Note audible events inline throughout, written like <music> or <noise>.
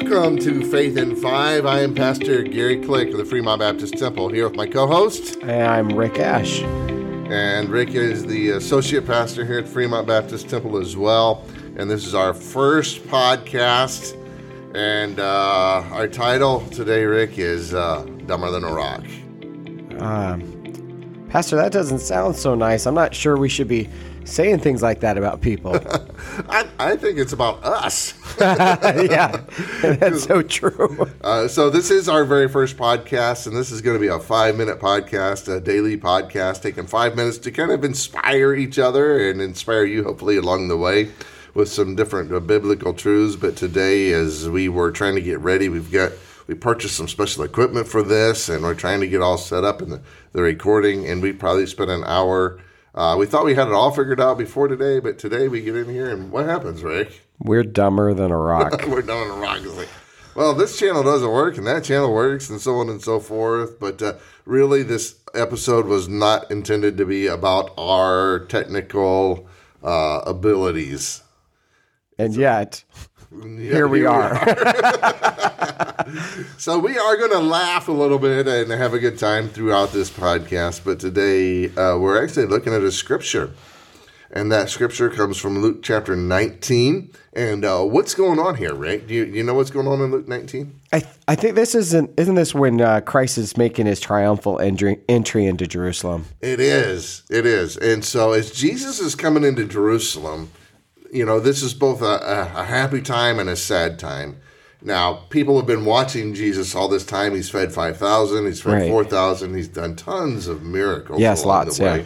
Welcome to Faith in Five. I am Pastor Gary Click of the Fremont Baptist Temple here with my co host. And I'm Rick Ash. And Rick is the associate pastor here at Fremont Baptist Temple as well. And this is our first podcast. And uh, our title today, Rick, is uh, Dumber Than a Rock. Um, Pastor, that doesn't sound so nice. I'm not sure we should be saying things like that about people. <laughs> I, I, think it's about us. <laughs> yeah, <laughs> that's so true. Uh, so, this is our very first podcast, and this is going to be a five minute podcast, a daily podcast, taking five minutes to kind of inspire each other and inspire you, hopefully, along the way with some different uh, biblical truths. But today, as we were trying to get ready, we've got we purchased some special equipment for this, and we're trying to get all set up in the, the recording. And we probably spent an hour uh, we thought we had it all figured out before today, but today we get in here and what happens, Rick? We're dumber than a rock. <laughs> We're dumber than a rock. It's like, well, this channel doesn't work and that channel works and so on and so forth. But uh, really, this episode was not intended to be about our technical uh, abilities. And yet, here, we, here are. We are. <laughs> so we are going to laugh a little bit and have a good time throughout this podcast. But today uh, we're actually looking at a scripture. And that scripture comes from Luke chapter 19. And uh, what's going on here, Rick? Do you, you know what's going on in Luke 19? I, th- I think this isn't, isn't this when uh, Christ is making his triumphal entry, entry into Jerusalem? It is. It is. And so as Jesus is coming into Jerusalem, you know, this is both a, a, happy time and a sad time. Now, people have been watching Jesus all this time. He's fed 5,000, he's fed right. 4,000, he's done tons of miracles. Yes, lots, yeah.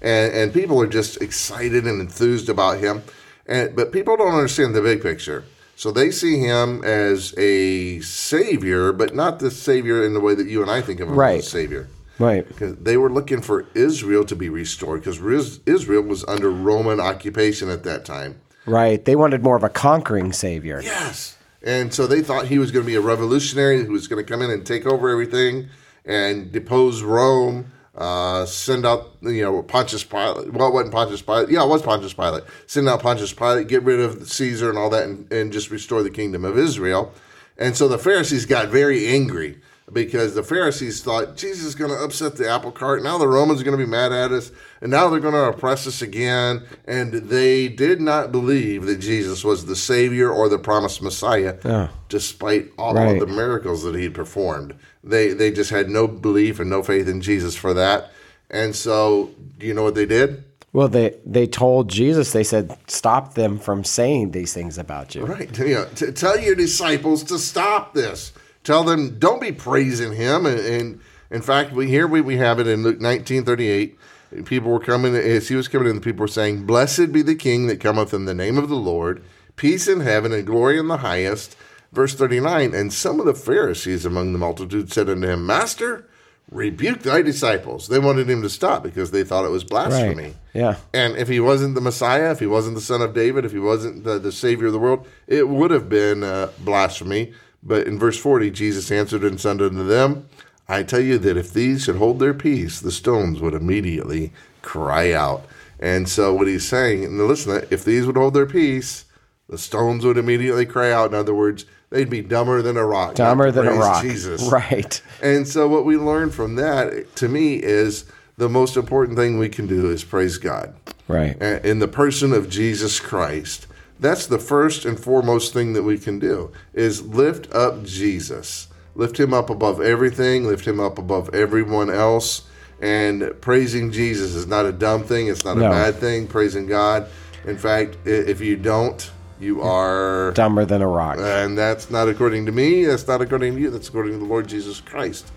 And, and people are just excited and enthused about him. And, but people don't understand the big picture. So they see him as a savior, but not the savior in the way that you and I think of him right. as a savior. Right. Because they were looking for Israel to be restored because Israel was under Roman occupation at that time. Right. They wanted more of a conquering savior. Yes. And so they thought he was going to be a revolutionary who was going to come in and take over everything and depose Rome, uh, send out, you know, Pontius Pilate. Well, it wasn't Pontius Pilate. Yeah, it was Pontius Pilate. Send out Pontius Pilate, get rid of Caesar and all that, and, and just restore the kingdom of Israel. And so the Pharisees got very angry because the Pharisees thought Jesus is going to upset the apple cart. Now the Romans are going to be mad at us, and now they're going to oppress us again. And they did not believe that Jesus was the Savior or the promised Messiah, oh. despite all right. of the miracles that he performed. They they just had no belief and no faith in Jesus for that. And so, do you know what they did? Well, they they told Jesus. They said, "Stop them from saying these things about you." Right. <laughs> You know, t- tell your disciples to stop this. Tell them don't be praising him. And, and in fact, we here we, we have it in Luke nineteen thirty eight. People were coming as he was coming in. The people were saying, "Blessed be the King that cometh in the name of the Lord, peace in heaven and glory in the highest." Verse thirty nine. And some of the Pharisees among the multitude said unto him, Master, rebuke thy disciples. They wanted him to stop because they thought it was blasphemy. Right. Yeah. And if he wasn't the Messiah, if he wasn't the Son of David, if he wasn't the, the Savior of the world, it would have been uh, blasphemy. But in verse 40, Jesus answered and said unto them, I tell you that if these should hold their peace, the stones would immediately cry out. And so what he's saying, and listen, that if these would hold their peace, the stones would immediately cry out. In other words, they'd be dumber than a rock. Dumber than a rock. Jesus. <laughs> Right. And so what we learn from that, to me, is the most important thing we can do is praise God. Right. In the person of Jesus Christ. That's the first and foremost thing that we can do is lift up Jesus. Lift him up above everything, lift him up above everyone else. And praising Jesus is not a dumb thing, it's not no. a bad thing. Praising God. In fact, if you don't, you are dumber than a rock. And that's not according to me, that's not according to you, that's according to the Lord Jesus Christ.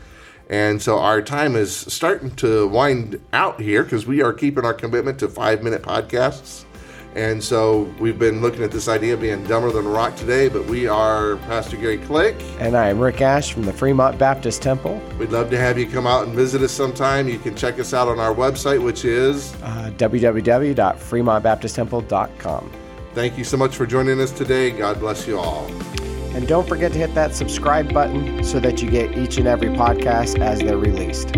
And so our time is starting to wind out here because we are keeping our commitment to five minute podcasts. And so we've been looking at this idea of being dumber than a rock today, but we are Pastor Gary Click. And I am Rick Ash from the Fremont Baptist Temple. We'd love to have you come out and visit us sometime. You can check us out on our website, which is uh, www.fremontbaptisttemple.com. Thank you so much for joining us today. God bless you all. And don't forget to hit that subscribe button so that you get each and every podcast as they're released.